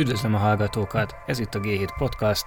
Üdvözlöm a hallgatókat! Ez itt a G7 Podcast,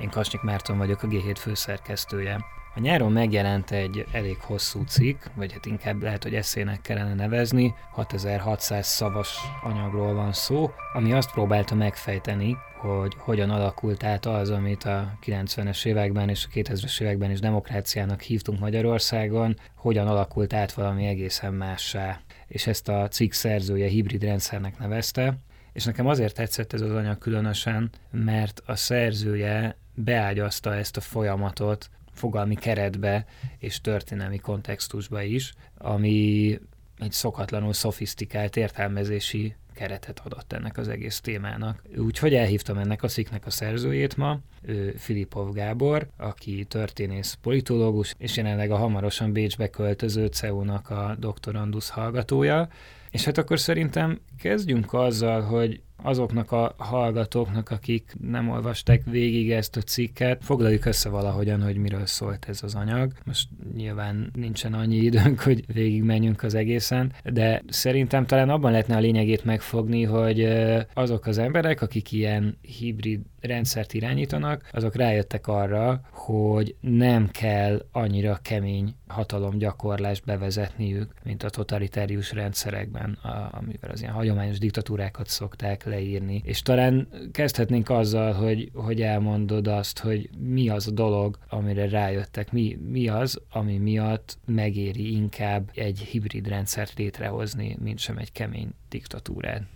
én Kasnyik Márton vagyok, a G7 főszerkesztője. A nyáron megjelent egy elég hosszú cikk, vagy hát inkább lehet, hogy eszének kellene nevezni, 6600 szavas anyagról van szó, ami azt próbálta megfejteni, hogy hogyan alakult át az, amit a 90-es években és a 2000-es években is demokráciának hívtunk Magyarországon, hogyan alakult át valami egészen mássá. És ezt a cikk szerzője hibrid rendszernek nevezte, és nekem azért tetszett ez az anyag különösen, mert a szerzője beágyazta ezt a folyamatot fogalmi keretbe és történelmi kontextusba is, ami egy szokatlanul szofisztikált értelmezési keretet adott ennek az egész témának. Úgyhogy elhívtam ennek a sziknek a szerzőjét ma, ő Filipov Gábor, aki történész politológus, és jelenleg a hamarosan Bécsbe költöző CEU-nak a doktorandusz hallgatója. És hát akkor szerintem kezdjünk azzal, hogy azoknak a hallgatóknak, akik nem olvasták végig ezt a cikket, foglaljuk össze valahogyan, hogy miről szólt ez az anyag. Most nyilván nincsen annyi időnk, hogy végigmenjünk az egészen, de szerintem talán abban lehetne a lényegét megfogni, hogy azok az emberek, akik ilyen hibrid rendszert irányítanak, azok rájöttek arra, hogy nem kell annyira kemény hatalomgyakorlást bevezetniük, mint a totalitárius rendszerekben, a, amivel az ilyen hagyományos diktatúrákat szokták leírni. És talán kezdhetnénk azzal, hogy, hogy elmondod azt, hogy mi az a dolog, amire rájöttek, mi, mi az, ami miatt megéri inkább egy hibrid rendszert létrehozni, mint sem egy kemény diktatúrát.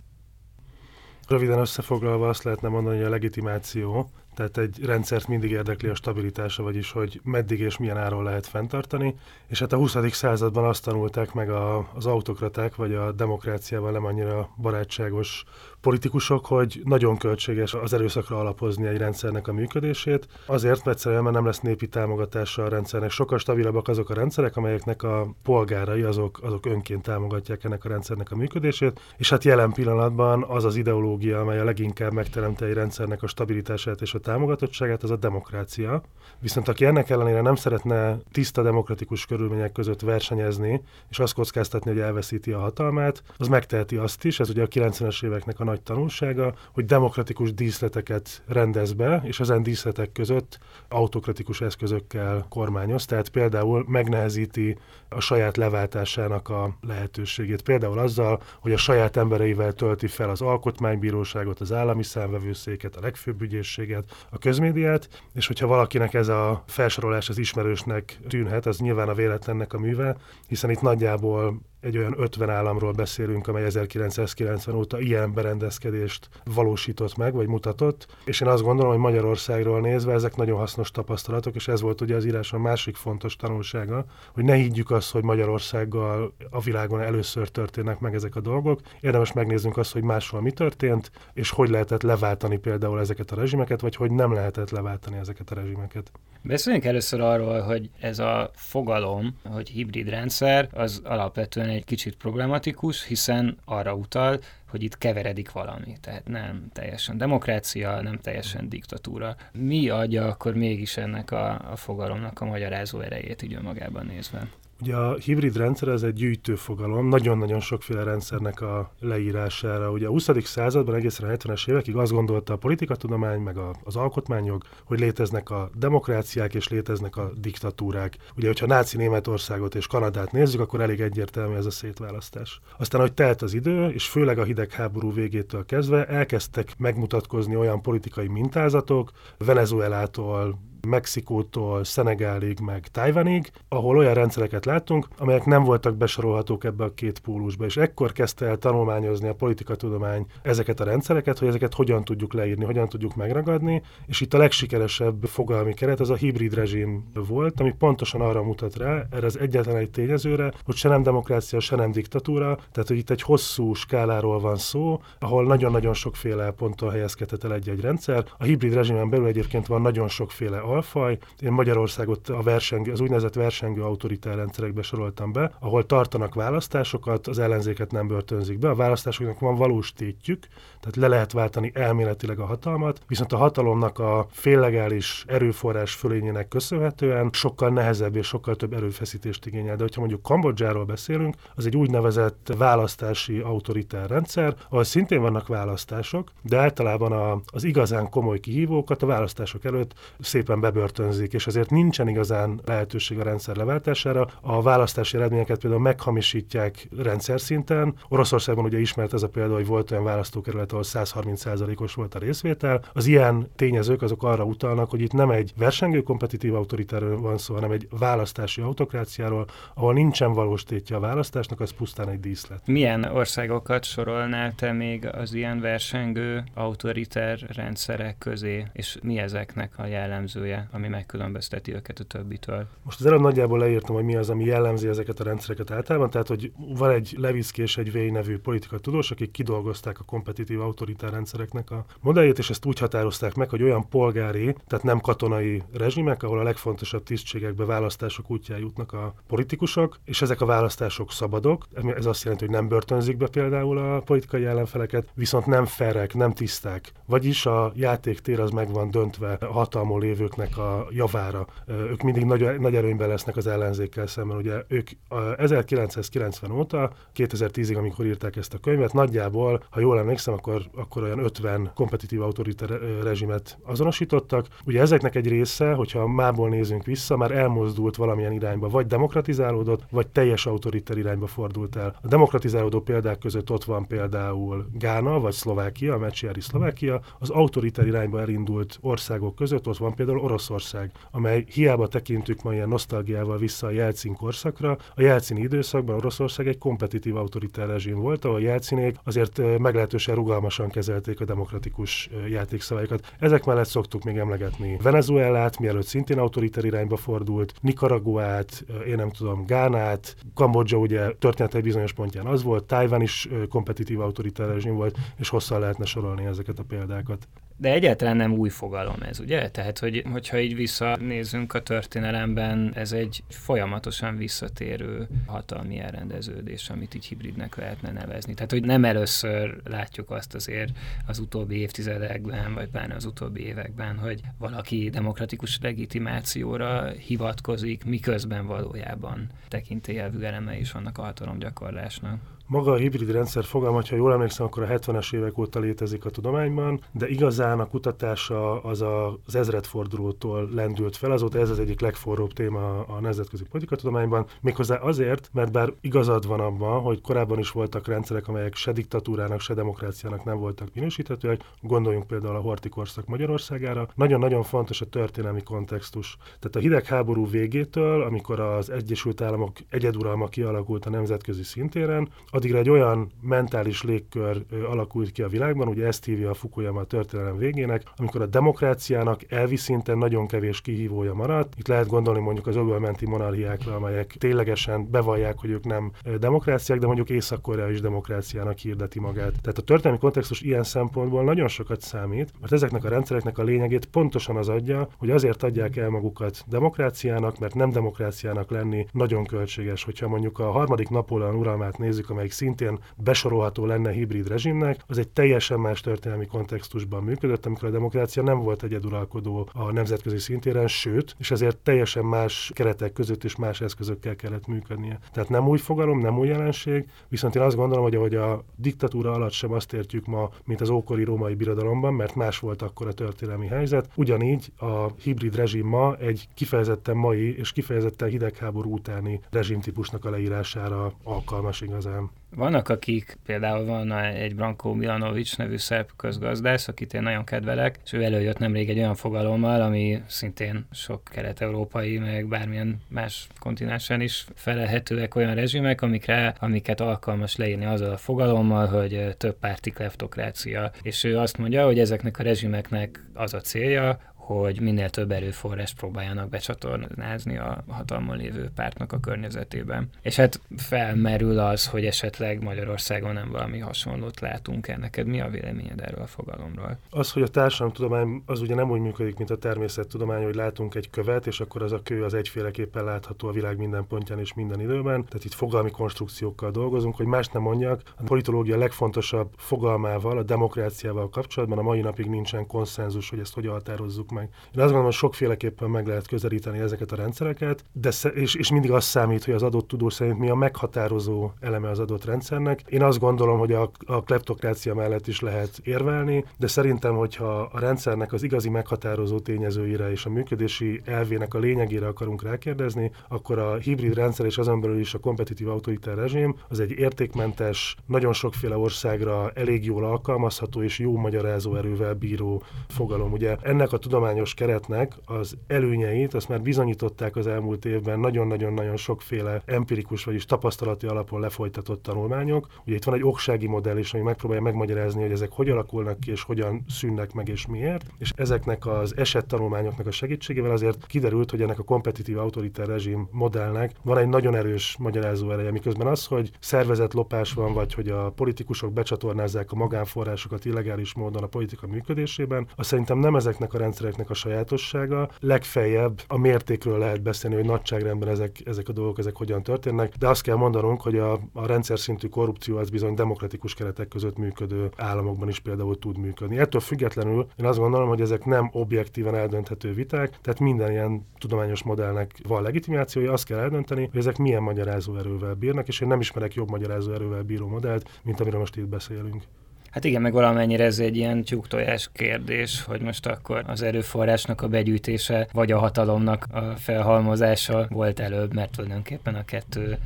Röviden összefoglalva azt lehetne mondani, hogy a legitimáció tehát egy rendszert mindig érdekli a stabilitása, vagyis hogy meddig és milyen áron lehet fenntartani. És hát a 20. században azt tanulták meg a, az autokraták, vagy a demokráciával nem annyira barátságos politikusok, hogy nagyon költséges az erőszakra alapozni egy rendszernek a működését. Azért, mert egyszerűen nem lesz népi támogatása a rendszernek. Sokkal stabilabbak azok a rendszerek, amelyeknek a polgárai azok, azok önként támogatják ennek a rendszernek a működését. És hát jelen pillanatban az az ideológia, amely a leginkább megteremte egy rendszernek a stabilitását és a támogatottságát, az a demokrácia. Viszont aki ennek ellenére nem szeretne tiszta demokratikus körülmények között versenyezni, és azt kockáztatni, hogy elveszíti a hatalmát, az megteheti azt is, ez ugye a 90-es éveknek a nagy tanulsága, hogy demokratikus díszleteket rendez be, és ezen díszletek között autokratikus eszközökkel kormányoz, tehát például megnehezíti a saját leváltásának a lehetőségét. Például azzal, hogy a saját embereivel tölti fel az alkotmánybíróságot, az állami számvevőszéket, a legfőbb ügyészséget, a közmédiát, és hogyha valakinek ez a felsorolás az ismerősnek tűnhet, az nyilván a véletlennek a műve, hiszen itt nagyjából egy olyan 50 államról beszélünk, amely 1990 óta ilyen berendezkedést valósított meg, vagy mutatott, és én azt gondolom, hogy Magyarországról nézve ezek nagyon hasznos tapasztalatok, és ez volt ugye az írás a másik fontos tanulsága, hogy ne higgyük azt, hogy Magyarországgal a világon először történnek meg ezek a dolgok. Érdemes megnéznünk azt, hogy máshol mi történt, és hogy lehetett leváltani például ezeket a rezsimeket, vagy hogy nem lehetett leváltani ezeket a rezsimeket. Beszéljünk először arról, hogy ez a fogalom, hogy hibrid rendszer, az alapvetően egy kicsit problematikus, hiszen arra utal, hogy itt keveredik valami. Tehát nem teljesen demokrácia, nem teljesen diktatúra. Mi adja akkor mégis ennek a, a fogalomnak a magyarázó erejét így önmagában nézve? Ugye a hibrid rendszer ez egy gyűjtő fogalom, nagyon-nagyon sokféle rendszernek a leírására. Ugye a 20. században egészen a 70-es évekig azt gondolta a politikatudomány, meg a, az alkotmányok, hogy léteznek a demokráciák és léteznek a diktatúrák. Ugye, hogyha náci Németországot és Kanadát nézzük, akkor elég egyértelmű ez a szétválasztás. Aztán, hogy telt az idő, és főleg a hidegháború végétől kezdve elkezdtek megmutatkozni olyan politikai mintázatok, Venezuelától Mexikótól Szenegálig, meg Tajvanig, ahol olyan rendszereket láttunk, amelyek nem voltak besorolhatók ebbe a két pólusba, és ekkor kezdte el tanulmányozni a politikatudomány ezeket a rendszereket, hogy ezeket hogyan tudjuk leírni, hogyan tudjuk megragadni, és itt a legsikeresebb fogalmi keret az a hibrid rezsim volt, ami pontosan arra mutat rá, erre az egyetlen egy tényezőre, hogy se nem demokrácia, se nem diktatúra, tehát hogy itt egy hosszú skáláról van szó, ahol nagyon-nagyon sokféle ponton helyezkedhet el egy-egy rendszer. A hibrid rezsimen belül egyébként van nagyon sokféle alfaj. Én Magyarországot a versengő, az úgynevezett versengő autoritár rendszerekbe soroltam be, ahol tartanak választásokat, az ellenzéket nem börtönzik be, a választásoknak van valós tétjük, tehát le lehet váltani elméletileg a hatalmat, viszont a hatalomnak a féllegális erőforrás fölényének köszönhetően sokkal nehezebb és sokkal több erőfeszítést igényel. De hogyha mondjuk Kambodzsáról beszélünk, az egy úgynevezett választási autoritár rendszer, ahol szintén vannak választások, de általában a, az igazán komoly kihívókat a választások előtt szépen bebörtönzik, és azért nincsen igazán lehetőség a rendszer leváltására. A választási eredményeket például meghamisítják rendszer szinten. Oroszországban ugye ismert ez a példa, hogy volt olyan választókerület, ahol 130%-os volt a részvétel. Az ilyen tényezők azok arra utalnak, hogy itt nem egy versengő kompetitív autoritáról van szó, hanem egy választási autokráciáról, ahol nincsen valós tétje a választásnak, az pusztán egy díszlet. Milyen országokat sorolnál te még az ilyen versengő autoritár rendszerek közé, és mi ezeknek a jellemzője, ami megkülönbözteti őket a többitől? Most az előbb nagyjából leírtam, hogy mi az, ami jellemzi ezeket a rendszereket általában, tehát hogy van egy Leviszki és egy Vény nevű tudós, akik kidolgozták a kompetitív autoritár rendszereknek a modelljét, és ezt úgy határozták meg, hogy olyan polgári, tehát nem katonai rezsimek, ahol a legfontosabb tisztségekbe választások útján jutnak a politikusok, és ezek a választások szabadok. Ez azt jelenti, hogy nem börtönzik be például a politikai ellenfeleket, viszont nem ferek, nem tiszták. Vagyis a játéktér az meg van döntve a hatalmon lévőknek a javára. Ők mindig nagy, nagy erőnyben lesznek az ellenzékkel szemben. Ugye ők 1990 óta, 2010-ig, amikor írták ezt a könyvet, nagyjából, ha jól emlékszem, akkor, akkor olyan 50 kompetitív autoriter rezsimet azonosítottak. Ugye ezeknek egy része, hogyha mából nézünk vissza, már elmozdult valamilyen irányba, vagy demokratizálódott, vagy teljes autoriter irányba fordult el. A demokratizálódó példák között ott van például Gána, vagy Szlovákia, a Mecsiári Szlovákia. Az autoriter irányba elindult országok között ott van például Oroszország, amely hiába tekintünk ma ilyen nosztalgiával vissza a Jelcin korszakra. A Jelcini időszakban Oroszország egy kompetitív autoriter rezsim volt, ahol Jelcinék azért meglehetősen rugalmasan kezelték a demokratikus játékszabályokat. Ezek mellett szoktuk még emlegetni Venezuelát, mielőtt szintén autoriter irányba fordult, Nicaraguát, én nem tudom, Gánát, Kambodzsa ugye története bizonyos pontján az volt, Tájván is kompetitív autoriter rezsim volt, és hosszan lehetne sorolni ezeket a példákat. De egyáltalán nem új fogalom ez, ugye? Tehát, hogy, hogyha így visszanézünk a történelemben, ez egy folyamatosan visszatérő hatalmi elrendeződés, amit így hibridnek lehetne nevezni. Tehát, hogy nem először látjuk azt azért az utóbbi évtizedekben, vagy pláne az utóbbi években, hogy valaki demokratikus legitimációra hivatkozik, miközben valójában tekintélyelvű eleme is vannak a hatalomgyakorlásnak. Maga a hibrid rendszer fogalma, ha jól emlékszem, akkor a 70-es évek óta létezik a tudományban, de igazán a kutatása az az ezredfordulótól lendült fel, azóta ez az egyik legforróbb téma a nemzetközi politikatudományban, méghozzá azért, mert bár igazad van abban, hogy korábban is voltak rendszerek, amelyek se diktatúrának, se demokráciának nem voltak minősíthetőek, gondoljunk például a Horti korszak Magyarországára, nagyon-nagyon fontos a történelmi kontextus. Tehát a hidegháború végétől, amikor az Egyesült Államok egyeduralma kialakult a nemzetközi szintéren, addigra egy olyan mentális légkör alakult ki a világban, ugye ezt hívja a Fukuyama a történelem végének, amikor a demokráciának elvi szinten nagyon kevés kihívója maradt. Itt lehet gondolni mondjuk az öbölmenti monarchiákra, amelyek ténylegesen bevallják, hogy ők nem demokráciák, de mondjuk Észak-Korea is demokráciának hirdeti magát. Tehát a történelmi kontextus ilyen szempontból nagyon sokat számít, mert ezeknek a rendszereknek a lényegét pontosan az adja, hogy azért adják el magukat demokráciának, mert nem demokráciának lenni nagyon költséges. Hogyha mondjuk a harmadik Napóleon uralmát nézzük, amelyik szintén besorolható lenne hibrid rezsimnek, az egy teljesen más történelmi kontextusban működött, amikor a demokrácia nem volt egyeduralkodó a nemzetközi szintéren, sőt, és ezért teljesen más keretek között és más eszközökkel kellett működnie. Tehát nem új fogalom, nem új jelenség, viszont én azt gondolom, hogy ahogy a diktatúra alatt sem azt értjük ma, mint az ókori római birodalomban, mert más volt akkor a történelmi helyzet, ugyanígy a hibrid rezsim ma egy kifejezetten mai és kifejezetten hidegháború utáni rezsimtípusnak a leírására alkalmas igazán. Vannak, akik, például van egy Branko Milanovic nevű szerb közgazdász, akit én nagyon kedvelek, és ő előjött nemrég egy olyan fogalommal, ami szintén sok kelet-európai, meg bármilyen más kontinensen is felelhetőek olyan rezsimek, amikre, amiket alkalmas leírni azzal a fogalommal, hogy több párti kleptokrácia. És ő azt mondja, hogy ezeknek a rezsimeknek az a célja, hogy minél több erőforrást próbáljanak becsatornázni a hatalmon lévő pártnak a környezetében. És hát felmerül az, hogy esetleg Magyarországon nem valami hasonlót látunk el. Neked mi a véleményed erről a fogalomról? Az, hogy a társadalomtudomány az ugye nem úgy működik, mint a természettudomány, hogy látunk egy követ, és akkor az a kő az egyféleképpen látható a világ minden pontján és minden időben. Tehát itt fogalmi konstrukciókkal dolgozunk, hogy más nem mondjak. A politológia legfontosabb fogalmával, a demokráciával kapcsolatban a mai napig nincsen konszenzus, hogy ezt hogyan határozzuk meg. Én azt gondolom, hogy sokféleképpen meg lehet közelíteni ezeket a rendszereket, de és, és mindig az számít, hogy az adott tudó szerint mi a meghatározó eleme az adott rendszernek. Én azt gondolom, hogy a, a kleptokrácia mellett is lehet érvelni, de szerintem, hogyha a rendszernek az igazi meghatározó tényezőire és a működési elvének a lényegére akarunk rákérdezni, akkor a hibrid rendszer és azon belül is a kompetitív autoritár rezsim az egy értékmentes, nagyon sokféle országra elég jól alkalmazható és jó magyarázó erővel bíró fogalom. Ugye ennek a tudományos keretnek az előnyeit azt már bizonyították az elmúlt évben nagyon-nagyon-nagyon sokféle empirikus, vagyis tapasztalati alapon lefolytatott tanulmányok. Ugye itt van egy oksági modell is, ami megpróbálja megmagyarázni, hogy ezek hogy alakulnak ki, és hogyan szűnnek meg, és miért. És ezeknek az esettanulmányoknak a segítségével azért kiderült, hogy ennek a kompetitív autoritár rezsim modellnek van egy nagyon erős magyarázó ereje, miközben az, hogy szervezett lopás van, vagy hogy a politikusok becsatornázzák a magánforrásokat illegális módon a politika működésében, az szerintem nem ezeknek a rendszereknek a sajátossága, legfeljebb a mértékről lehet beszélni, hogy nagyságrendben ezek, ezek a dolgok ezek hogyan történnek, de azt kell mondanunk, hogy a, a rendszer szintű korrupció az bizony demokratikus keretek között működő államokban is például tud működni. Ettől függetlenül én azt gondolom, hogy ezek nem objektíven eldönthető viták, tehát minden ilyen tudományos modellnek van legitimációja, azt kell eldönteni, hogy ezek milyen magyarázó erővel bírnak, és én nem ismerek jobb magyarázó erővel bíró modellt, mint amiről most itt beszélünk. Hát igen, meg valamennyire ez egy ilyen tyúktojás kérdés, hogy most akkor az erőforrásnak a begyűjtése, vagy a hatalomnak a felhalmozása volt előbb, mert tulajdonképpen a kettő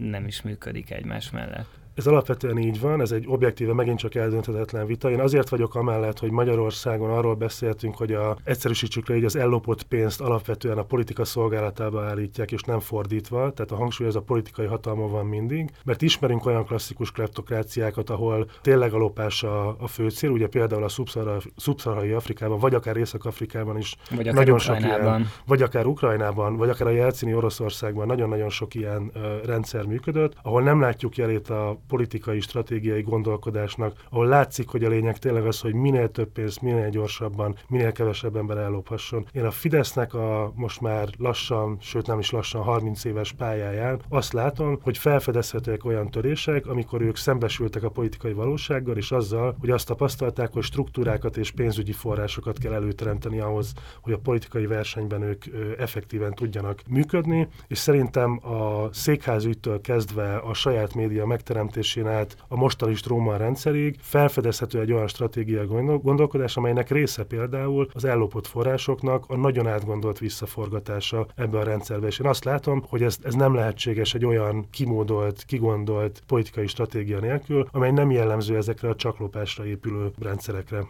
nem is működik egymás mellett. Ez alapvetően így van, ez egy objektíve megint csak eldönthetetlen vita. Én azért vagyok amellett, hogy Magyarországon arról beszéltünk, hogy a, egyszerűsítsük le így az ellopott pénzt alapvetően a politika szolgálatába állítják, és nem fordítva, tehát a hangsúly az a politikai hatalma van mindig, mert ismerünk olyan klasszikus kleptokráciákat, ahol tényleg a lopás a, a fő cél, ugye például a szubszaharai Afrikában, vagy akár Észak-Afrikában is vagy nagyon sok ilyen, vagy akár Ukrajnában, vagy akár a Jelcini Oroszországban nagyon-nagyon sok ilyen uh, rendszer működött, ahol nem látjuk jelét a politikai, stratégiai gondolkodásnak, ahol látszik, hogy a lényeg tényleg az, hogy minél több pénzt, minél gyorsabban, minél kevesebb ember ellophasson. Én a Fidesznek a most már lassan, sőt nem is lassan 30 éves pályáján azt látom, hogy felfedezhetőek olyan törések, amikor ők szembesültek a politikai valósággal, és azzal, hogy azt tapasztalták, hogy struktúrákat és pénzügyi forrásokat kell előteremteni ahhoz, hogy a politikai versenyben ők effektíven tudjanak működni, és szerintem a székházügytől kezdve a saját média megteremtéséig megteremtésén át a mostani Stróman rendszerig felfedezhető egy olyan stratégiai gondolkodás, amelynek része például az ellopott forrásoknak a nagyon átgondolt visszaforgatása ebbe a rendszerbe. És én azt látom, hogy ez, ez nem lehetséges egy olyan kimódolt, kigondolt politikai stratégia nélkül, amely nem jellemző ezekre a csaklopásra épülő rendszerekre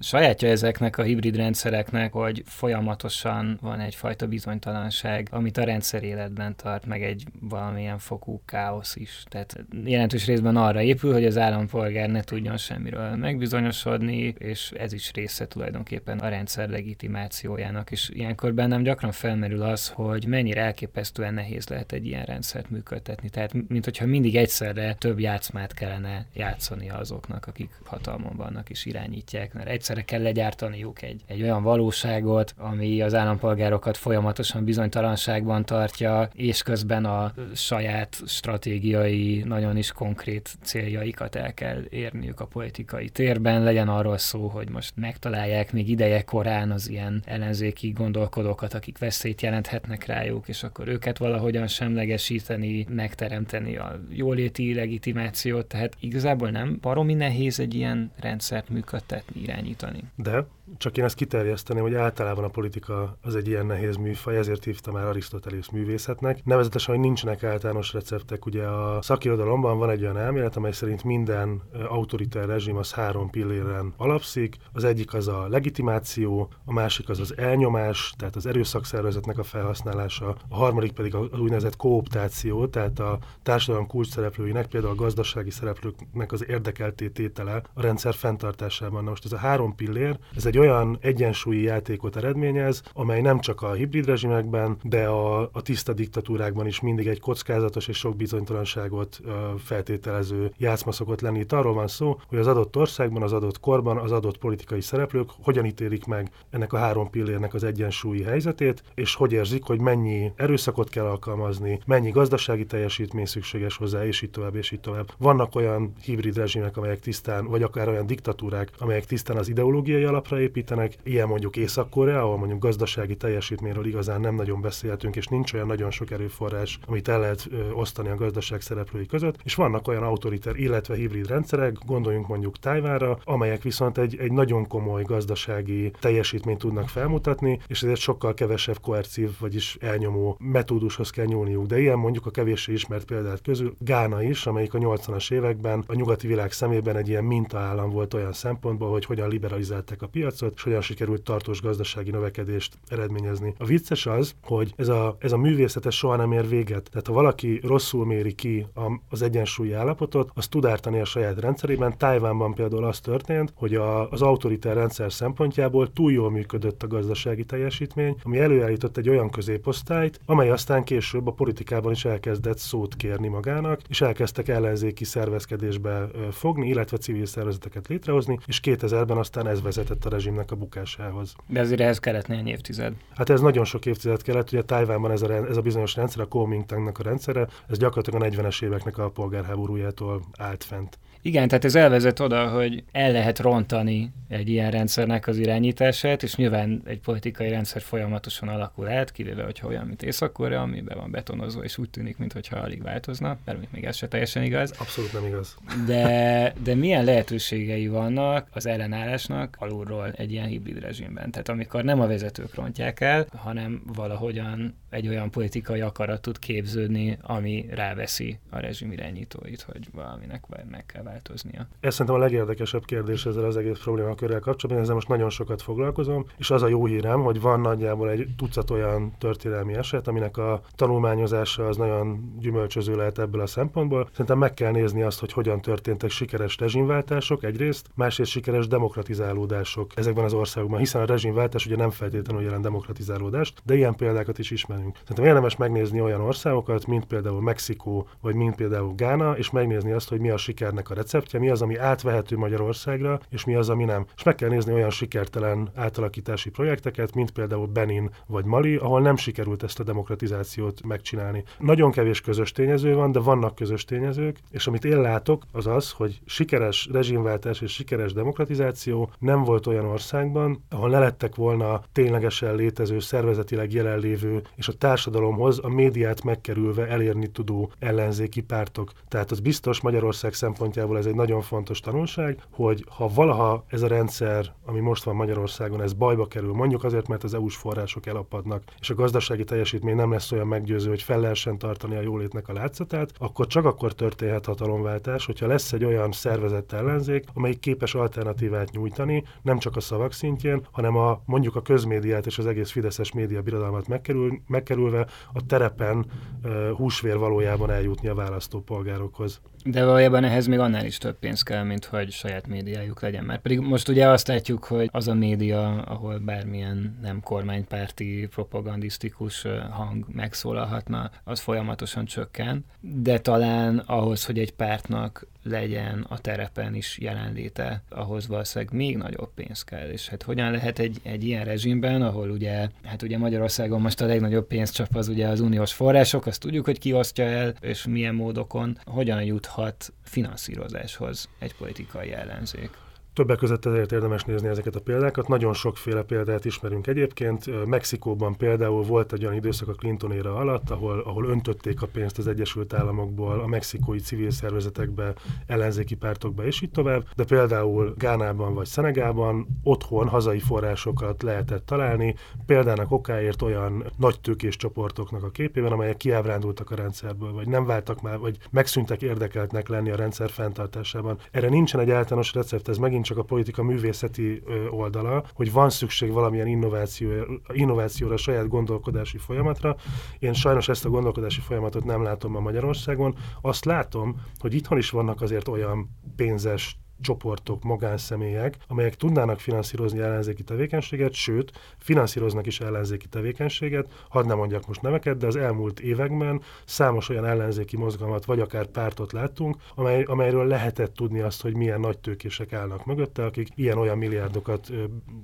sajátja ezeknek a hibrid rendszereknek, hogy folyamatosan van egyfajta bizonytalanság, amit a rendszer életben tart, meg egy valamilyen fokú káosz is. Tehát jelentős részben arra épül, hogy az állampolgár ne tudjon semmiről megbizonyosodni, és ez is része tulajdonképpen a rendszer legitimációjának. És ilyenkor bennem gyakran felmerül az, hogy mennyire elképesztően nehéz lehet egy ilyen rendszert működtetni. Tehát, mint hogyha mindig egyszerre több játszmát kellene játszani azoknak, akik hatalmon vannak és irányítják, mert egyszer egyszerre kell legyártaniuk egy, egy olyan valóságot, ami az állampolgárokat folyamatosan bizonytalanságban tartja, és közben a saját stratégiai, nagyon is konkrét céljaikat el kell érniük a politikai térben. Legyen arról szó, hogy most megtalálják még ideje korán az ilyen ellenzéki gondolkodókat, akik veszélyt jelenthetnek rájuk, és akkor őket valahogyan semlegesíteni, megteremteni a jóléti legitimációt. Tehát igazából nem baromi nehéz egy ilyen rendszert működtetni, irányítani tartani. De csak én ezt kiterjeszteném, hogy általában a politika az egy ilyen nehéz műfaj, ezért hívtam már Arisztotelész művészetnek. Nevezetesen, hogy nincsenek általános receptek. Ugye a szakirodalomban van egy olyan elmélet, amely szerint minden autoritár rezsim az három pilléren alapszik. Az egyik az a legitimáció, a másik az az elnyomás, tehát az erőszakszervezetnek a felhasználása, a harmadik pedig az úgynevezett kooptáció, tehát a társadalom kulcs szereplőinek, például a gazdasági szereplőknek az érdekelté tétele a rendszer fenntartásában. Na most ez a három pillér, ez egy olyan egyensúlyi játékot eredményez, amely nem csak a hibrid rezsimekben, de a, a tiszta diktatúrákban is mindig egy kockázatos és sok bizonytalanságot feltételező játszma szokott lenni. Itt arról van szó, hogy az adott országban, az adott korban, az adott politikai szereplők hogyan ítélik meg ennek a három pillérnek az egyensúlyi helyzetét, és hogy érzik, hogy mennyi erőszakot kell alkalmazni, mennyi gazdasági teljesítmény szükséges hozzá, és így tovább, és így tovább. Vannak olyan hibrid rezsimek, amelyek tisztán, vagy akár olyan diktatúrák, amelyek tisztán az ideológiai alapra építenek, ilyen mondjuk Észak-Korea, ahol mondjuk gazdasági teljesítményről igazán nem nagyon beszélhetünk, és nincs olyan nagyon sok erőforrás, amit el lehet osztani a gazdaság szereplői között, és vannak olyan autoriter, illetve hibrid rendszerek, gondoljunk mondjuk Tájvánra, amelyek viszont egy, egy nagyon komoly gazdasági teljesítményt tudnak felmutatni, és ezért sokkal kevesebb koercív, vagyis elnyomó metódushoz kell nyúlniuk. De ilyen mondjuk a kevéssé ismert példát közül Gána is, amelyik a 80-as években a nyugati világ szemében egy ilyen mintaállam volt olyan szempontból, hogy hogyan liberalizálták a piacot, és hogyan sikerült tartós gazdasági növekedést eredményezni. A vicces az, hogy ez a, ez a művészet ez soha nem ér véget. Tehát ha valaki rosszul méri ki a, az egyensúlyi állapotot, az tud ártani a saját rendszerében. Tájvánban például az történt, hogy a, az autoritár rendszer szempontjából túl jól működött a gazdasági teljesítmény, ami előállított egy olyan középosztályt, amely aztán később a politikában is elkezdett szót kérni magának, és elkezdtek ellenzéki szervezkedésbe fogni, illetve civil szervezeteket létrehozni, és 2000-ben aztán ez vezetett a rezsimnek a bukásához. De azért ehhez kellett néhány évtized. Hát ez nagyon sok évtized kellett, ugye Tájvánban ez a, ez a bizonyos rendszer, a Kuomintangnak a rendszere, ez gyakorlatilag a 40-es éveknek a polgárháborújától állt fent. Igen, tehát ez elvezet oda, hogy el lehet rontani egy ilyen rendszernek az irányítását, és nyilván egy politikai rendszer folyamatosan alakul át, kivéve, hogyha olyan, mint észak amiben van betonozva, és úgy tűnik, mintha alig változna, mert még ez se teljesen igaz. Abszolút nem igaz. De, de milyen lehetőségei vannak az ellenállásnak alulról egy ilyen hibrid rezsimben? Tehát amikor nem a vezetők rontják el, hanem valahogyan egy olyan politikai akarat tud képződni, ami ráveszi a rezsim irányítóit, hogy valaminek meg kell változnia. Ez szerintem a legérdekesebb kérdés ezzel az egész problémakörrel kapcsolatban, ezzel most nagyon sokat foglalkozom, és az a jó hírem, hogy van nagyjából egy tucat olyan történelmi eset, aminek a tanulmányozása az nagyon gyümölcsöző lehet ebből a szempontból. Szerintem meg kell nézni azt, hogy hogyan történtek sikeres rezsimváltások egyrészt, másrészt sikeres demokratizálódások ezekben az országokban, hiszen a rezsimváltás ugye nem feltétlenül jelent demokratizálódást, de ilyen példákat is ismerünk. Szerintem érdemes megnézni olyan országokat, mint például Mexikó, vagy mint például Gána, és megnézni azt, hogy mi a sikernek a receptje, mi az, ami átvehető Magyarországra, és mi az, ami nem. És meg kell nézni olyan sikertelen átalakítási projekteket, mint például Benin vagy Mali, ahol nem sikerült ezt a demokratizációt megcsinálni. Nagyon kevés közös tényező van, de vannak közös tényezők, és amit én látok, az az, hogy sikeres rezsimváltás és sikeres demokratizáció nem volt olyan országban, ahol ne lettek volna ténylegesen létező, szervezetileg jelenlévő és a társadalomhoz a médiát megkerülve elérni tudó ellenzéki pártok. Tehát az biztos Magyarország szempontjából ez egy nagyon fontos tanulság, hogy ha valaha ez a rendszer, ami most van Magyarországon, ez bajba kerül, mondjuk azért, mert az EU-s források elapadnak, és a gazdasági teljesítmény nem lesz olyan meggyőző, hogy fel lehessen tartani a jólétnek a látszatát, akkor csak akkor történhet hatalomváltás, hogyha lesz egy olyan szervezett ellenzék, amelyik képes alternatívát nyújtani, nem csak a szavak szintjén, hanem a mondjuk a közmédiát és az egész fideszes média birodalmat megkerül, megkerülve a terepen uh, húsvér valójában eljutni a választópolgárokhoz. De valójában ehhez még annál is több pénz kell, mint hogy saját médiájuk legyen. Mert pedig most ugye azt látjuk, hogy az a média, ahol bármilyen nem kormánypárti, propagandisztikus hang megszólalhatna, az folyamatosan csökken. De talán ahhoz, hogy egy pártnak legyen a terepen is jelenléte, ahhoz valószínűleg még nagyobb pénz kell. És hát hogyan lehet egy, egy ilyen rezsimben, ahol ugye, hát ugye Magyarországon most a legnagyobb pénzcsap az ugye az uniós források, azt tudjuk, hogy ki osztja el, és milyen módokon, hogyan juthat finanszírozáshoz egy politikai ellenzék. Többek között ezért érdemes nézni ezeket a példákat. Nagyon sokféle példát ismerünk egyébként. Mexikóban például volt egy olyan időszak a Clinton éra alatt, ahol, ahol öntötték a pénzt az Egyesült Államokból a mexikói civil szervezetekbe, ellenzéki pártokba és így tovább. De például Gánában vagy Szenegában otthon hazai forrásokat lehetett találni, példának okáért olyan nagy tőkés csoportoknak a képében, amelyek kiábrándultak a rendszerből, vagy nem váltak már, vagy megszűntek érdekeltnek lenni a rendszer fenntartásában. Erre nincsen egy általános recept, ez megint megint csak a politika művészeti oldala, hogy van szükség valamilyen innováció, innovációra, a saját gondolkodási folyamatra. Én sajnos ezt a gondolkodási folyamatot nem látom ma Magyarországon. Azt látom, hogy itthon is vannak azért olyan pénzes csoportok, magánszemélyek, amelyek tudnának finanszírozni ellenzéki tevékenységet, sőt, finanszíroznak is ellenzéki tevékenységet. Hadd nem mondjak most neveket, de az elmúlt években számos olyan ellenzéki mozgalmat, vagy akár pártot láttunk, amely, amelyről lehetett tudni azt, hogy milyen nagy tőkések állnak mögötte, akik ilyen-olyan milliárdokat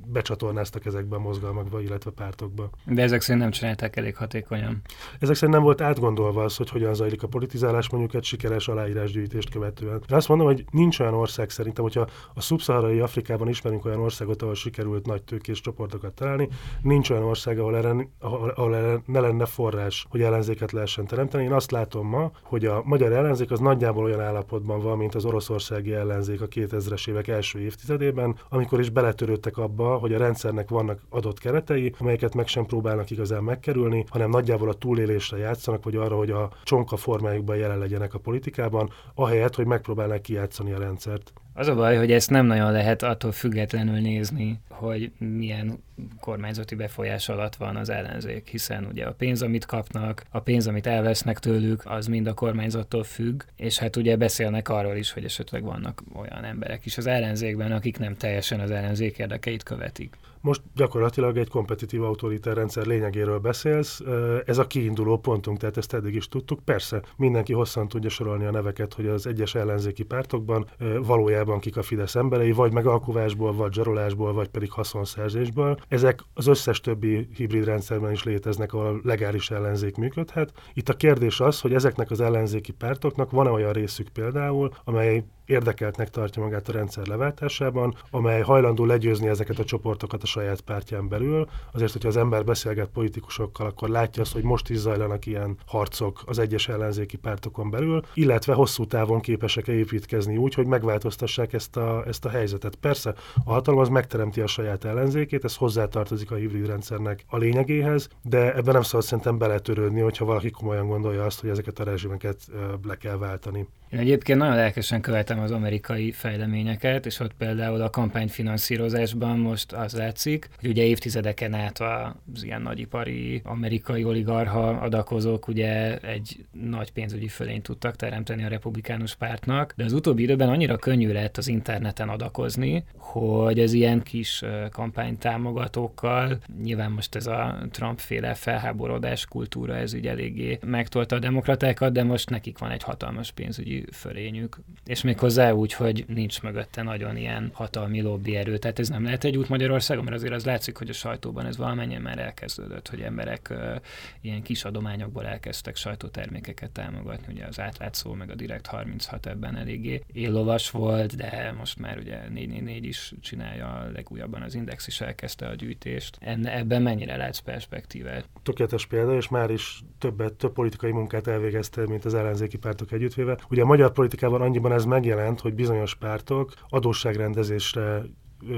becsatornáztak ezekbe a mozgalmakba, illetve pártokba. De ezek szerint nem csinálták elég hatékonyan. Ezek szerint nem volt átgondolva az, hogy hogyan zajlik a politizálás mondjuk egy sikeres aláírásgyűjtést követően. Én azt mondom, hogy nincs olyan ország szerintem, hogyha a szubszaharai Afrikában ismerünk olyan országot, ahol sikerült nagy tőkés csoportokat találni, nincs olyan ország, ahol erre, ahol, erre ne lenne forrás, hogy ellenzéket lehessen teremteni. Én azt látom ma, hogy a magyar ellenzék az nagyjából olyan állapotban van, mint az oroszországi ellenzék a 2000-es évek első évtizedében, amikor is beletörődtek abba, hogy a rendszernek vannak adott keretei, amelyeket meg sem próbálnak igazán megkerülni, hanem nagyjából a túlélésre játszanak, vagy arra, hogy a csonka formájukban jelen legyenek a politikában, ahelyett, hogy megpróbálnak kijátszani a rendszert. Az a baj, hogy ezt nem nagyon lehet attól függetlenül nézni, hogy milyen kormányzati befolyás alatt van az ellenzék, hiszen ugye a pénz, amit kapnak, a pénz, amit elvesznek tőlük, az mind a kormányzattól függ, és hát ugye beszélnek arról is, hogy esetleg vannak olyan emberek is az ellenzékben, akik nem teljesen az ellenzék érdekeit követik. Most gyakorlatilag egy kompetitív autoritár rendszer lényegéről beszélsz. Ez a kiinduló pontunk, tehát ezt eddig is tudtuk. Persze, mindenki hosszan tudja sorolni a neveket, hogy az egyes ellenzéki pártokban valójában kik a Fidesz emberei, vagy megalkuvásból, vagy zsarolásból, vagy pedig haszonszerzésből. Ezek az összes többi hibrid rendszerben is léteznek, ahol legális ellenzék működhet. Itt a kérdés az, hogy ezeknek az ellenzéki pártoknak van-e olyan részük például, amely érdekeltnek tartja magát a rendszer leváltásában, amely hajlandó legyőzni ezeket a csoportokat a saját pártján belül. Azért, hogyha az ember beszélget politikusokkal, akkor látja azt, hogy most is zajlanak ilyen harcok az egyes ellenzéki pártokon belül, illetve hosszú távon képesek -e építkezni úgy, hogy megváltoztassák ezt a, ezt a helyzetet. Persze a hatalom az megteremti a saját ellenzékét, ez hozzátartozik a hibrid rendszernek a lényegéhez, de ebben nem szabad szerintem beletörődni, hogyha valaki komolyan gondolja azt, hogy ezeket a rezsimeket le kell váltani. Én egyébként nagyon lelkesen követem az amerikai fejleményeket, és ott például a kampányfinanszírozásban most az látszik, hogy ugye évtizedeken át az ilyen nagyipari amerikai oligarha adakozók ugye egy nagy pénzügyi fölényt tudtak teremteni a republikánus pártnak, de az utóbbi időben annyira könnyű lett az interneten adakozni, hogy ez ilyen kis kampánytámogatókkal, nyilván most ez a Trump-féle felháborodás kultúra, ez így eléggé megtolta a demokratákat, de most nekik van egy hatalmas pénzügyi fölényük, és még hozzá úgy, hogy nincs mögötte nagyon ilyen hatalmi lobby erő. Tehát ez nem lehet egy út Magyarországon, mert azért az látszik, hogy a sajtóban ez valamennyien már elkezdődött, hogy emberek uh, ilyen kis adományokból elkezdtek sajtótermékeket támogatni. Ugye az átlátszó, meg a Direkt 36 ebben eléggé éllovas volt, de most már ugye 444 is csinálja, legújabban az Index is elkezdte a gyűjtést. Enne, ebben mennyire látsz perspektívát? Tökéletes példa, és már is többet, több politikai munkát elvégezte, mint az ellenzéki pártok együttvéve. Ugye magyar politikában annyiban ez megjelent, hogy bizonyos pártok adósságrendezésre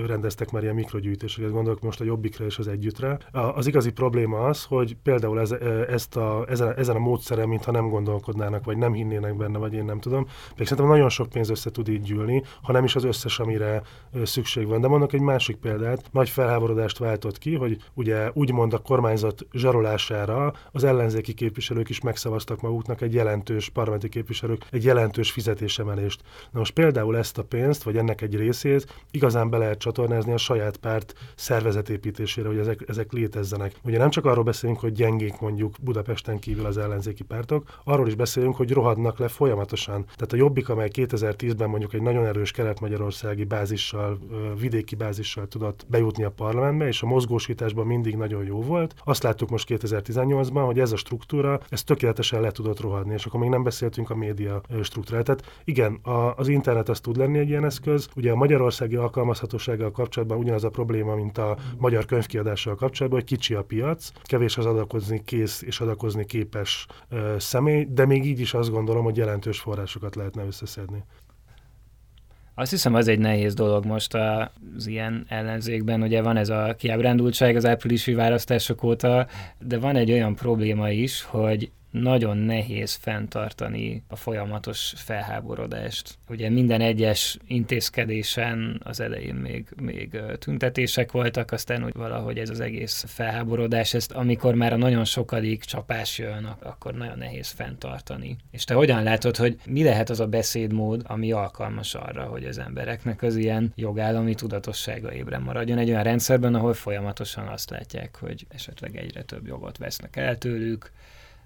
rendeztek már ilyen mikrogyűjtéseket, gondolok most a Jobbikra és az Együttre. Az igazi probléma az, hogy például ez, ezt a, ezen, ezen a módszeren, mintha nem gondolkodnának, vagy nem hinnének benne, vagy én nem tudom. Még szerintem nagyon sok pénz össze tud így gyűlni, ha nem is az összes, amire szükség van. De mondok egy másik példát. Nagy felháborodást váltott ki, hogy ugye úgymond a kormányzat zsarolására az ellenzéki képviselők is megszavaztak maguknak egy jelentős parlamenti képviselők egy jelentős fizetésemelést. Na most például ezt a pénzt, vagy ennek egy részét igazán bele lehet csatornázni a saját párt szervezetépítésére, hogy ezek, ezek létezzenek. Ugye nem csak arról beszélünk, hogy gyengék mondjuk Budapesten kívül az ellenzéki pártok, arról is beszélünk, hogy rohadnak le folyamatosan. Tehát a Jobbik, amely 2010-ben mondjuk egy nagyon erős kelet-magyarországi bázissal, vidéki bázissal tudott bejutni a parlamentbe, és a mozgósításban mindig nagyon jó volt. Azt láttuk most 2018-ban, hogy ez a struktúra, ez tökéletesen le tudott rohadni, és akkor még nem beszéltünk a média struktúráját. Tehát igen, a, az internet az tud lenni egy ilyen eszköz. Ugye a magyarországi alkalmazható olvashatósággal kapcsolatban ugyanaz a probléma, mint a magyar könyvkiadással kapcsolatban, hogy kicsi a piac, kevés az adakozni kész és adakozni képes ö, személy, de még így is azt gondolom, hogy jelentős forrásokat lehetne összeszedni. Azt hiszem, az egy nehéz dolog most az ilyen ellenzékben. Ugye van ez a kiábrándultság az áprilisi választások óta, de van egy olyan probléma is, hogy nagyon nehéz fenntartani a folyamatos felháborodást. Ugye minden egyes intézkedésen az elején még, még tüntetések voltak, aztán úgy valahogy ez az egész felháborodás, ezt amikor már a nagyon sokadik csapás jön, akkor nagyon nehéz fenntartani. És te hogyan látod, hogy mi lehet az a beszédmód, ami alkalmas arra, hogy az embereknek az ilyen jogállami tudatossága ébren maradjon egy olyan rendszerben, ahol folyamatosan azt látják, hogy esetleg egyre több jogot vesznek el tőlük,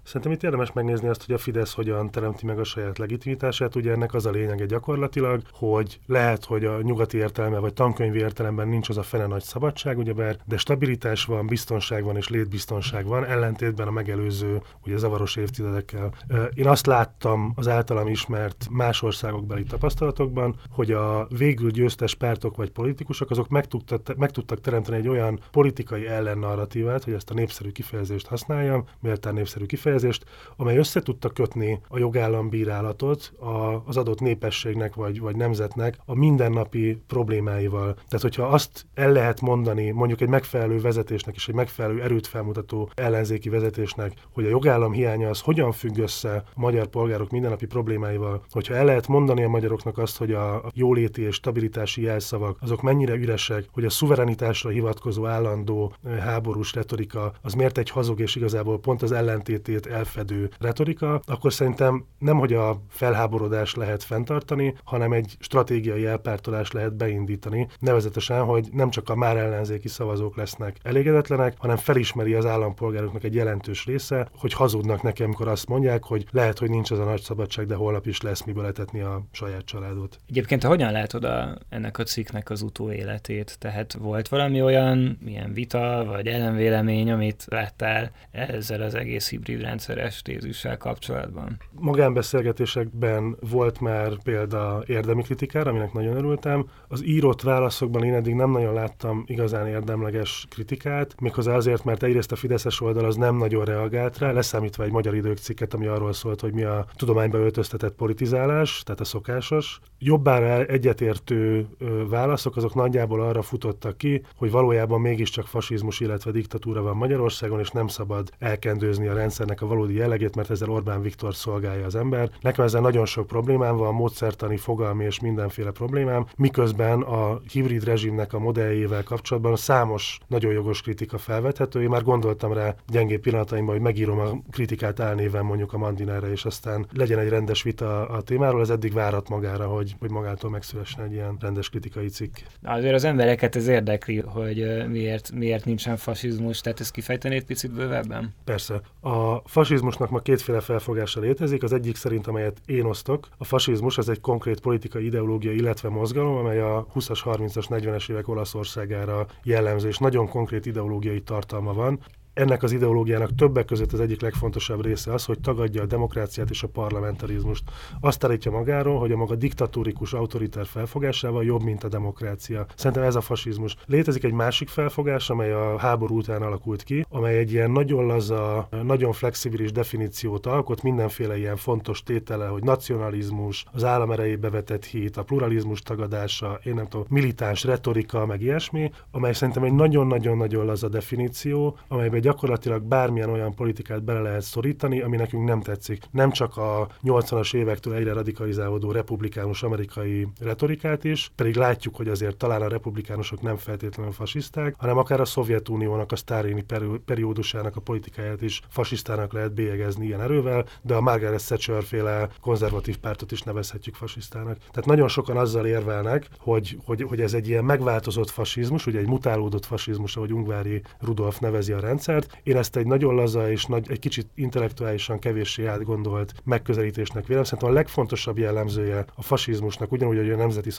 Szerintem itt érdemes megnézni azt, hogy a Fidesz hogyan teremti meg a saját legitimitását. Ugye ennek az a lényege gyakorlatilag, hogy lehet, hogy a nyugati értelme vagy tankönyvi értelemben nincs az a fene nagy szabadság, ugyebár, de stabilitás van, biztonság van és létbiztonság van, ellentétben a megelőző, ugye zavaros évtizedekkel. Én azt láttam az általam ismert más országokbeli tapasztalatokban, hogy a végül győztes pártok vagy politikusok azok meg, tudtak, meg tudtak teremteni egy olyan politikai ellennarratívát, hogy ezt a népszerű kifejezést használjam, méltán népszerű kifejezést, kifejezést, amely össze tudta kötni a jogállambírálatot a, az adott népességnek vagy, vagy nemzetnek a mindennapi problémáival. Tehát, hogyha azt el lehet mondani mondjuk egy megfelelő vezetésnek és egy megfelelő erőt felmutató ellenzéki vezetésnek, hogy a jogállam hiánya az hogyan függ össze a magyar polgárok mindennapi problémáival, hogyha el lehet mondani a magyaroknak azt, hogy a jóléti és stabilitási jelszavak azok mennyire üresek, hogy a szuverenitásra hivatkozó állandó eh, háborús retorika az miért egy hazug és igazából pont az ellentétét elfedő retorika, akkor szerintem nem, hogy a felháborodás lehet fenntartani, hanem egy stratégiai elpártolást lehet beindítani, nevezetesen, hogy nem csak a már ellenzéki szavazók lesznek elégedetlenek, hanem felismeri az állampolgároknak egy jelentős része, hogy hazudnak nekem, amikor azt mondják, hogy lehet, hogy nincs az a nagy szabadság, de holnap is lesz miből etetni a saját családot. Egyébként te hogyan látod a, ennek a cikknek az utóéletét? Tehát volt valami olyan, milyen vita vagy ellenvélemény, amit láttál ezzel az egész hibrid rendszeres tézissel kapcsolatban? Magánbeszélgetésekben volt már példa érdemi kritikára, aminek nagyon örültem. Az írott válaszokban én eddig nem nagyon láttam igazán érdemleges kritikát, méghozzá azért, mert egyrészt a Fideszes oldal az nem nagyon reagált rá, leszámítva egy magyar idők cikket, ami arról szólt, hogy mi a tudományba öltöztetett politizálás, tehát a szokásos. Jobbára egyetértő válaszok azok nagyjából arra futottak ki, hogy valójában mégiscsak fasizmus, illetve diktatúra van Magyarországon, és nem szabad elkendőzni a rendszernek a valódi jellegét, mert ezzel Orbán Viktor szolgálja az ember. Nekem ezzel nagyon sok problémám van, módszertani, fogalmi és mindenféle problémám, miközben a hibrid rezsimnek a modelljével kapcsolatban számos nagyon jogos kritika felvethető. Én már gondoltam rá gyengébb pillanataimban, hogy megírom a kritikát álnéven mondjuk a Mandinára, és aztán legyen egy rendes vita a témáról. Ez eddig várat magára, hogy, hogy magától megszülessen egy ilyen rendes kritikai cikk. Azért az embereket ez érdekli, hogy miért, miért nincsen fasizmus, tehát ezt kifejtenéd picit bővebben? Persze. A fasizmusnak ma kétféle felfogása létezik. Az egyik szerint, amelyet én osztok, a fasizmus az egy konkrét politikai ideológia, illetve mozgalom, amely a 20-as, 30-as, 40-es évek Olaszországára jellemző, és nagyon konkrét ideológiai tartalma van ennek az ideológiának többek között az egyik legfontosabb része az, hogy tagadja a demokráciát és a parlamentarizmust. Azt állítja magáról, hogy a maga diktatórikus, autoritár felfogásával jobb, mint a demokrácia. Szerintem ez a fasizmus. Létezik egy másik felfogás, amely a háború után alakult ki, amely egy ilyen nagyon laza, nagyon flexibilis definíciót alkot, mindenféle ilyen fontos tétele, hogy nacionalizmus, az állam erejébe vetett hit, a pluralizmus tagadása, én nem tudom, militáns retorika, meg ilyesmi, amely szerintem egy nagyon-nagyon-nagyon laza definíció, amelyben gyakorlatilag bármilyen olyan politikát bele lehet szorítani, ami nekünk nem tetszik. Nem csak a 80-as évektől egyre radikalizálódó republikánus amerikai retorikát is, pedig látjuk, hogy azért talán a republikánusok nem feltétlenül fasiszták, hanem akár a Szovjetuniónak, a sztárini periódusának a politikáját is fasisztának lehet bélyegezni ilyen erővel, de a Margaret Thatcher féle konzervatív pártot is nevezhetjük fasisztának. Tehát nagyon sokan azzal érvelnek, hogy, hogy, hogy ez egy ilyen megváltozott fasizmus, ugye egy mutálódott fasizmus, ahogy Ungvári Rudolf nevezi a rendszer, rendszert. Én ezt egy nagyon laza és nagy, egy kicsit intellektuálisan kevéssé átgondolt megközelítésnek vélem. Szerintem a legfontosabb jellemzője a fasizmusnak, ugyanúgy, hogy a nemzeti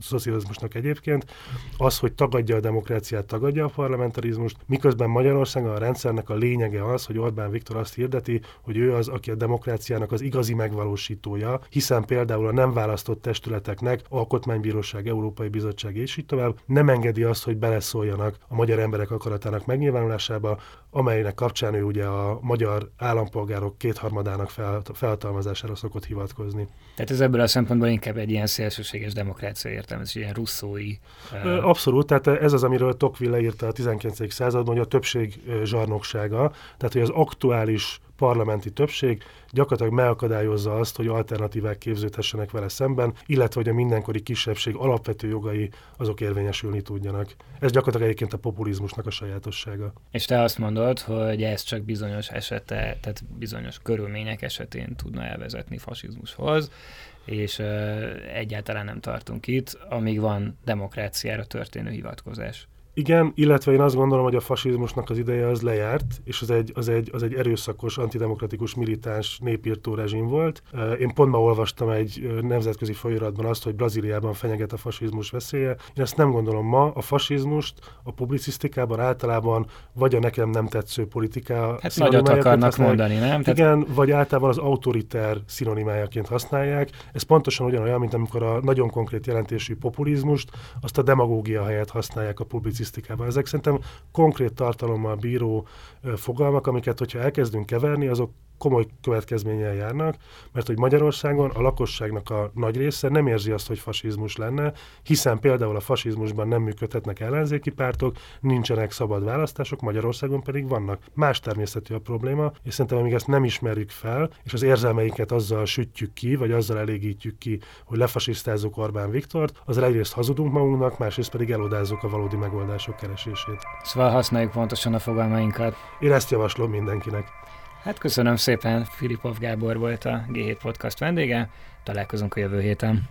szocializmusnak egyébként, az, hogy tagadja a demokráciát, tagadja a parlamentarizmust, miközben Magyarországon a rendszernek a lényege az, hogy Orbán Viktor azt hirdeti, hogy ő az, aki a demokráciának az igazi megvalósítója, hiszen például a nem választott testületeknek, Alkotmánybíróság, Európai Bizottság és így tovább nem engedi azt, hogy beleszóljanak a magyar emberek akaratának megnyilvánulásába, amelynek kapcsán ő ugye a magyar állampolgárok kétharmadának fel, felhatalmazására szokott hivatkozni. Tehát ez ebből a szempontból inkább egy ilyen szélsőséges demokrácia értelmezés, ilyen russzói. Uh... Abszolút, tehát ez az, amiről Tocqueville leírta a 19. században, hogy a többség zsarnoksága, tehát hogy az aktuális parlamenti többség gyakorlatilag megakadályozza azt, hogy alternatívák képződhessenek vele szemben, illetve hogy a mindenkori kisebbség alapvető jogai azok érvényesülni tudjanak. Ez gyakorlatilag egyébként a populizmusnak a sajátossága. És te azt mondod, hogy ez csak bizonyos esete, tehát bizonyos körülmények esetén tudna elvezetni fasizmushoz, és uh, egyáltalán nem tartunk itt, amíg van demokráciára történő hivatkozás. Igen, illetve én azt gondolom, hogy a fasizmusnak az ideje az lejárt, és az egy, az egy, az egy erőszakos, antidemokratikus, militáns népírtó rezsim volt. Én pont ma olvastam egy nemzetközi folyiratban azt, hogy Brazíliában fenyeget a fasizmus veszélye. Én ezt nem gondolom ma. A fasizmust a publicisztikában általában vagy a nekem nem tetsző politika Hát nagyot akarnak mondani, nem? Igen, Tehát... vagy általában az autoriter szinonimájaként használják. Ez pontosan ugyanolyan, mint amikor a nagyon konkrét jelentésű populizmust azt a demagógia helyett használják a publicisztikában publicisztikában. Ezek szerintem konkrét tartalommal bíró fogalmak, amiket, hogyha elkezdünk keverni, azok komoly következménnyel járnak, mert hogy Magyarországon a lakosságnak a nagy része nem érzi azt, hogy fasizmus lenne, hiszen például a fasizmusban nem működhetnek ellenzéki pártok, nincsenek szabad választások, Magyarországon pedig vannak. Más természetű a probléma, és szerintem amíg ezt nem ismerjük fel, és az érzelmeinket azzal sütjük ki, vagy azzal elégítjük ki, hogy lefasisztázzuk Orbán Viktort, az egyrészt hazudunk magunknak, másrészt pedig elodázzuk a valódi megoldások keresését. Szóval használjuk pontosan a fogalmainkat. Én ezt javaslom mindenkinek. Hát köszönöm szépen, Filipov Gábor volt a G7 Podcast vendége, találkozunk a jövő héten.